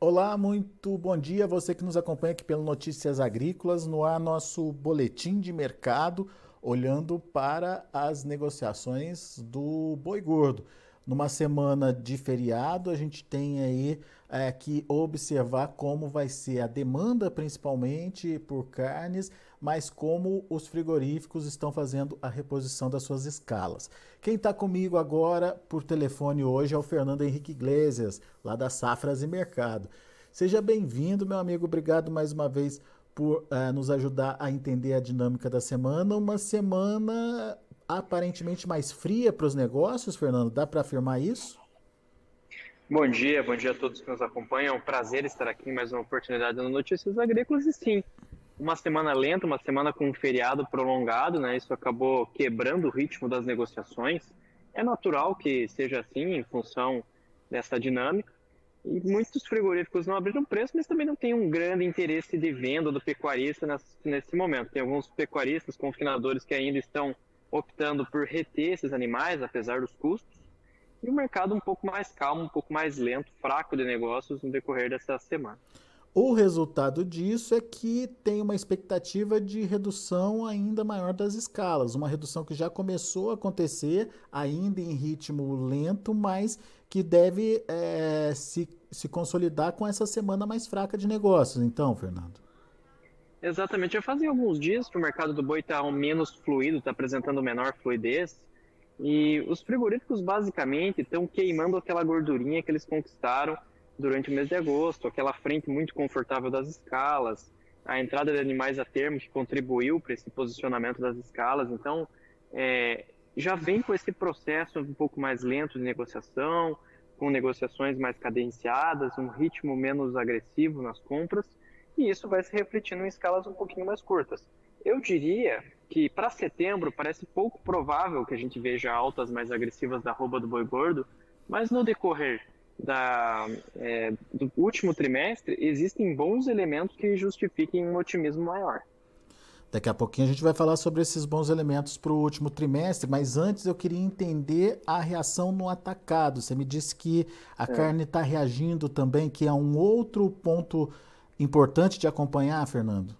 Olá, muito bom dia você que nos acompanha aqui pelo Notícias Agrícolas, no ar nosso boletim de mercado, olhando para as negociações do boi gordo. Numa semana de feriado, a gente tem aí é, que observar como vai ser a demanda, principalmente por carnes, mas como os frigoríficos estão fazendo a reposição das suas escalas. Quem está comigo agora por telefone hoje é o Fernando Henrique Iglesias, lá da Safras e Mercado. Seja bem-vindo, meu amigo. Obrigado mais uma vez por uh, nos ajudar a entender a dinâmica da semana. Uma semana aparentemente mais fria para os negócios, Fernando. Dá para afirmar isso? Bom dia, bom dia a todos que nos acompanham. É um prazer estar aqui em mais uma oportunidade no Notícias Agrícolas. E sim, uma semana lenta, uma semana com um feriado prolongado, né? Isso acabou quebrando o ritmo das negociações. É natural que seja assim em função dessa dinâmica. E muitos frigoríficos não abriram preço, mas também não tem um grande interesse de venda do pecuarista nesse momento. Tem alguns pecuaristas, confinadores que ainda estão optando por reter esses animais, apesar dos custos e o mercado um pouco mais calmo, um pouco mais lento, fraco de negócios no decorrer dessa semana. O resultado disso é que tem uma expectativa de redução ainda maior das escalas, uma redução que já começou a acontecer, ainda em ritmo lento, mas que deve é, se, se consolidar com essa semana mais fraca de negócios. Então, Fernando. Exatamente. Já fazem alguns dias que o mercado do boi está menos fluido, está apresentando menor fluidez. E os frigoríficos basicamente estão queimando aquela gordurinha que eles conquistaram durante o mês de agosto, aquela frente muito confortável das escalas, a entrada de animais a termo que contribuiu para esse posicionamento das escalas. Então, é, já vem com esse processo um pouco mais lento de negociação, com negociações mais cadenciadas, um ritmo menos agressivo nas compras, e isso vai se refletindo em escalas um pouquinho mais curtas. Eu diria que para setembro parece pouco provável que a gente veja altas mais agressivas da rouba do boi gordo, mas no decorrer da, é, do último trimestre existem bons elementos que justifiquem um otimismo maior. Daqui a pouquinho a gente vai falar sobre esses bons elementos para o último trimestre, mas antes eu queria entender a reação no atacado. Você me disse que a é. carne está reagindo também, que é um outro ponto importante de acompanhar, Fernando.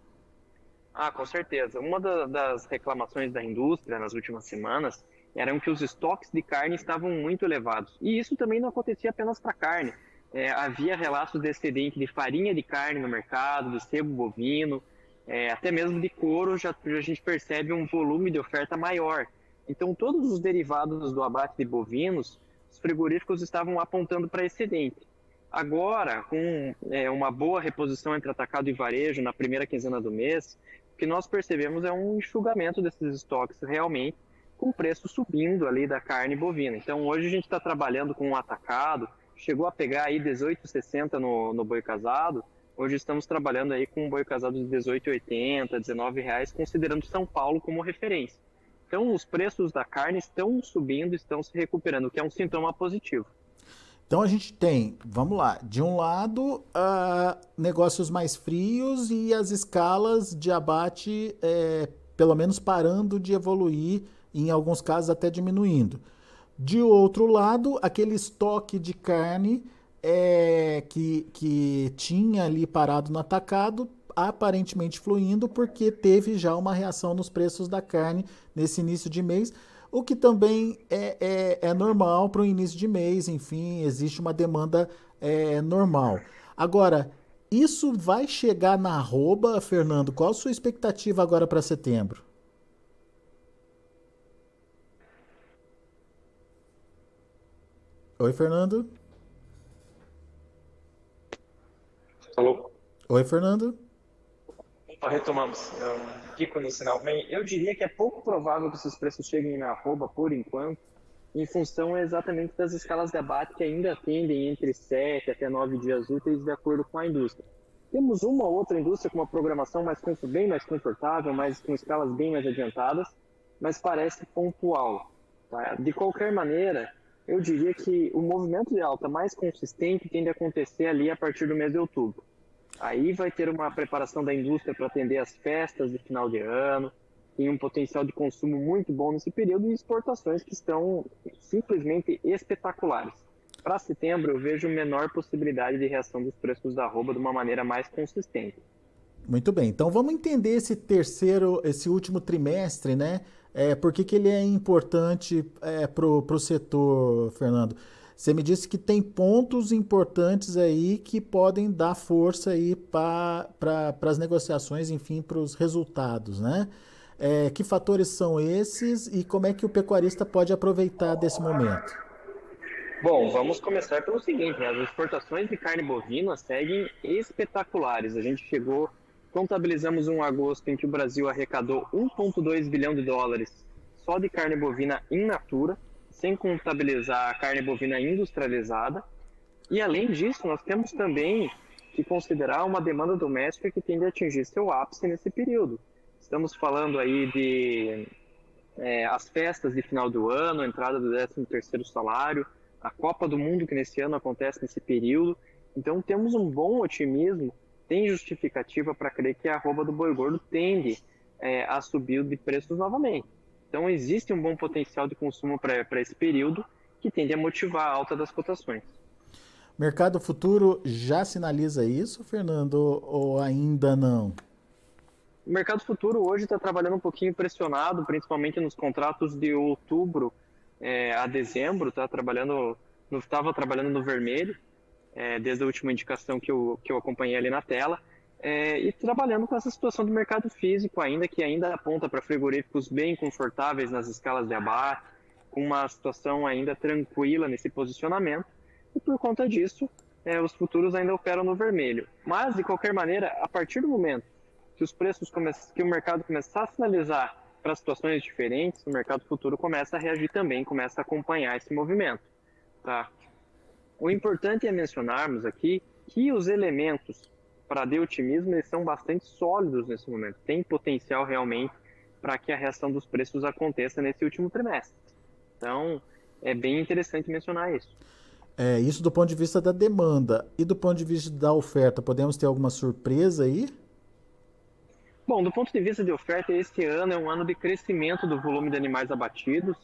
Ah, com certeza. Uma da, das reclamações da indústria nas últimas semanas eram que os estoques de carne estavam muito elevados. E isso também não acontecia apenas para carne. É, havia relatos de excedente de farinha de carne no mercado, de sebo bovino, é, até mesmo de couro, já, a gente percebe um volume de oferta maior. Então, todos os derivados do abate de bovinos, os frigoríficos estavam apontando para excedente. Agora, com é, uma boa reposição entre atacado e varejo na primeira quinzena do mês, que nós percebemos é um enxugamento desses estoques realmente, com o preço subindo ali da carne bovina. Então hoje a gente está trabalhando com um atacado, chegou a pegar aí 18,60 no, no boi casado, hoje estamos trabalhando aí com um boi casado de 18,80, 19 reais, considerando São Paulo como referência. Então os preços da carne estão subindo, estão se recuperando, o que é um sintoma positivo. Então a gente tem, vamos lá, de um lado, uh, negócios mais frios e as escalas de abate, é, pelo menos parando de evoluir, em alguns casos até diminuindo. De outro lado, aquele estoque de carne é, que, que tinha ali parado no atacado, aparentemente fluindo, porque teve já uma reação nos preços da carne nesse início de mês o que também é, é, é normal para o início de mês, enfim, existe uma demanda é, normal. Agora, isso vai chegar na arroba, Fernando? Qual a sua expectativa agora para setembro? Oi, Fernando. Alô? Oi, Fernando. Retomamos. Aqui quando sinal vem, eu diria que é pouco provável que esses preços cheguem na arroba por enquanto, em função exatamente das escalas de abate que ainda atendem entre 7 até 9 dias úteis de acordo com a indústria. Temos uma ou outra indústria com uma programação mais, bem mais confortável, mais, com escalas bem mais adiantadas, mas parece pontual. Tá? De qualquer maneira, eu diria que o movimento de alta mais consistente tende a acontecer ali a partir do mês de outubro. Aí vai ter uma preparação da indústria para atender as festas de final de ano, tem um potencial de consumo muito bom nesse período e exportações que estão simplesmente espetaculares. para setembro eu vejo menor possibilidade de reação dos preços da arroba de uma maneira mais consistente. Muito bem, então vamos entender esse terceiro, esse último trimestre, né? É, por que, que ele é importante é, para o setor, Fernando? Você me disse que tem pontos importantes aí que podem dar força aí para pra, as negociações, enfim, para os resultados, né? É, que fatores são esses e como é que o pecuarista pode aproveitar desse momento? Bom, vamos começar pelo seguinte, né? as exportações de carne bovina seguem espetaculares. A gente chegou, contabilizamos um agosto em que o Brasil arrecadou 1,2 bilhão de dólares só de carne bovina in natura, sem contabilizar a carne bovina industrializada. E além disso, nós temos também que considerar uma demanda doméstica que tende a atingir seu ápice nesse período. Estamos falando aí de é, as festas de final do ano, a entrada do 13º salário, a Copa do Mundo que nesse ano acontece nesse período. Então temos um bom otimismo, tem justificativa para crer que a arroba do boi gordo tende é, a subir de preços novamente. Então, existe um bom potencial de consumo para esse período que tende a motivar a alta das cotações. Mercado futuro já sinaliza isso, Fernando, ou ainda não? O mercado futuro hoje está trabalhando um pouquinho pressionado, principalmente nos contratos de outubro é, a dezembro, tá trabalhando, estava trabalhando no vermelho, é, desde a última indicação que eu, que eu acompanhei ali na tela é, e trabalhando com essa situação do mercado físico ainda, que ainda aponta para frigoríficos bem confortáveis nas escalas de abate, com uma situação ainda tranquila nesse posicionamento, e por conta disso, é, os futuros ainda operam no vermelho. Mas, de qualquer maneira, a partir do momento que os preços que o mercado começar a sinalizar para situações diferentes, o mercado futuro começa a reagir também, começa a acompanhar esse movimento. Tá? O importante é mencionarmos aqui que os elementos para de otimismo, eles são bastante sólidos nesse momento. Tem potencial realmente para que a reação dos preços aconteça nesse último trimestre. Então, é bem interessante mencionar isso. É, isso do ponto de vista da demanda. E do ponto de vista da oferta, podemos ter alguma surpresa aí? Bom, do ponto de vista de oferta, este ano é um ano de crescimento do volume de animais abatidos.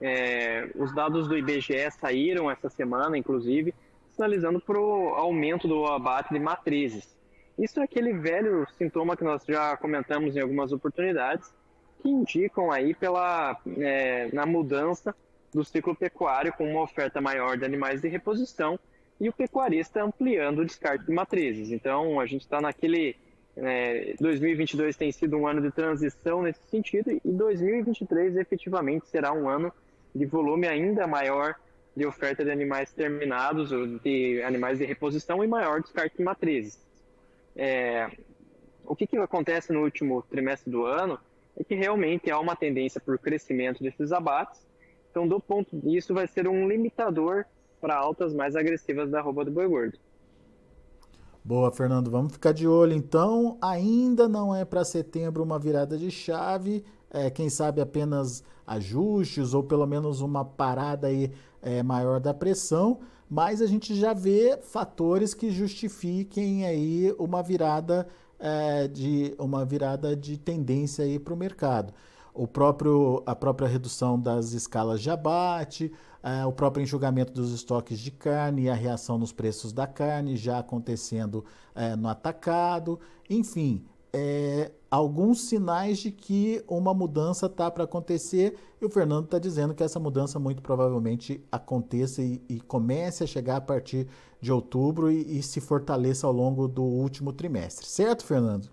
É, os dados do IBGE saíram essa semana, inclusive, sinalizando para o aumento do abate de matrizes. Isso é aquele velho sintoma que nós já comentamos em algumas oportunidades, que indicam aí pela é, na mudança do ciclo pecuário com uma oferta maior de animais de reposição e o pecuarista ampliando o descarte de matrizes. Então a gente está naquele é, 2022 tem sido um ano de transição nesse sentido e 2023 efetivamente será um ano de volume ainda maior de oferta de animais terminados, de animais de reposição e maior descarte de matrizes. É, o que, que acontece no último trimestre do ano é que realmente há uma tendência por crescimento desses abates. Então, do ponto disso, vai ser um limitador para altas mais agressivas da arroba do boi gordo. Boa, Fernando. Vamos ficar de olho então. Ainda não é para setembro uma virada de chave. É, quem sabe apenas ajustes ou pelo menos uma parada aí, é, maior da pressão mas a gente já vê fatores que justifiquem aí uma virada é, de uma virada de tendência aí para o mercado. O próprio, a própria redução das escalas de abate, é, o próprio enxugamento dos estoques de carne e a reação nos preços da carne já acontecendo é, no atacado, enfim, é, alguns sinais de que uma mudança está para acontecer e o Fernando está dizendo que essa mudança muito provavelmente aconteça e, e comece a chegar a partir de outubro e, e, se fortaleça ao longo do último trimestre. Certo, Fernando?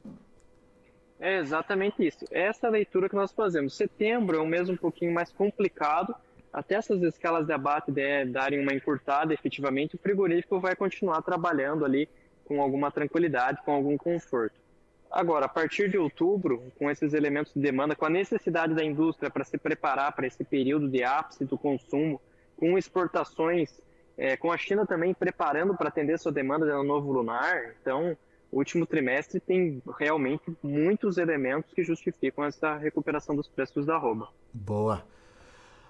É exatamente isso. Essa leitura que nós fazemos. Setembro é um mês um pouquinho mais complicado. Até essas escalas de abate darem uma encurtada, efetivamente, o frigorífico vai continuar trabalhando ali com alguma tranquilidade, com algum conforto. Agora, a partir de outubro, com esses elementos de demanda, com a necessidade da indústria para se preparar para esse período de ápice do consumo, com exportações, é, com a China também preparando para atender sua demanda no novo lunar, então o último trimestre tem realmente muitos elementos que justificam essa recuperação dos preços da arroba. Boa.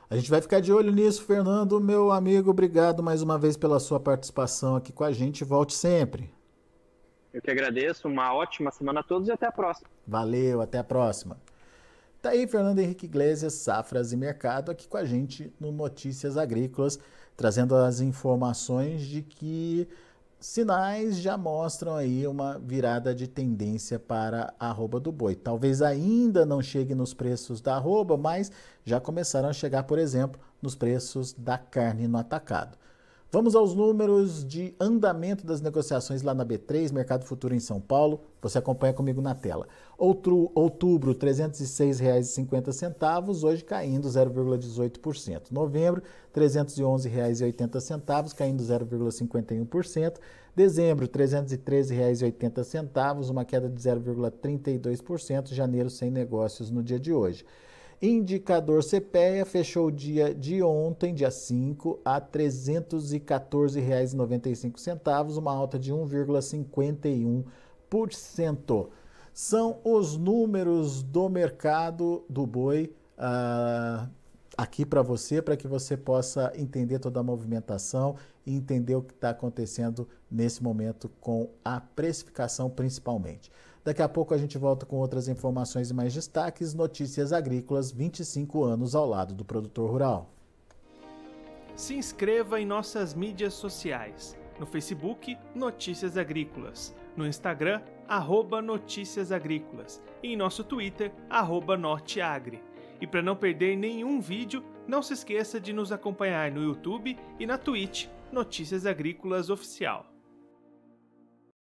A gente vai ficar de olho nisso, Fernando, meu amigo. Obrigado mais uma vez pela sua participação aqui com a gente. Volte sempre. Eu que agradeço, uma ótima semana a todos e até a próxima. Valeu, até a próxima. Tá aí Fernando Henrique Iglesias, Safras e Mercado, aqui com a gente no Notícias Agrícolas, trazendo as informações de que sinais já mostram aí uma virada de tendência para a arroba do boi. Talvez ainda não chegue nos preços da arroba, mas já começaram a chegar, por exemplo, nos preços da carne no atacado. Vamos aos números de andamento das negociações lá na B3, Mercado Futuro em São Paulo. Você acompanha comigo na tela. Outro, outubro, R$ 306,50, hoje caindo 0,18%. Novembro, R$ 311,80, caindo 0,51%. Dezembro, R$ 313,80, uma queda de 0,32%. Janeiro, sem negócios no dia de hoje. Indicador CPEA fechou o dia de ontem, dia 5, a R$ 314,95, uma alta de 1,51%. São os números do mercado do boi uh, aqui para você, para que você possa entender toda a movimentação e entender o que está acontecendo nesse momento com a precificação principalmente. Daqui a pouco a gente volta com outras informações e mais destaques. Notícias Agrícolas, 25 anos ao lado do produtor rural. Se inscreva em nossas mídias sociais. No Facebook, Notícias Agrícolas. No Instagram, arroba Notícias Agrícolas. E em nosso Twitter, arroba Norteagri. E para não perder nenhum vídeo, não se esqueça de nos acompanhar no YouTube e na Twitch, Notícias Agrícolas Oficial.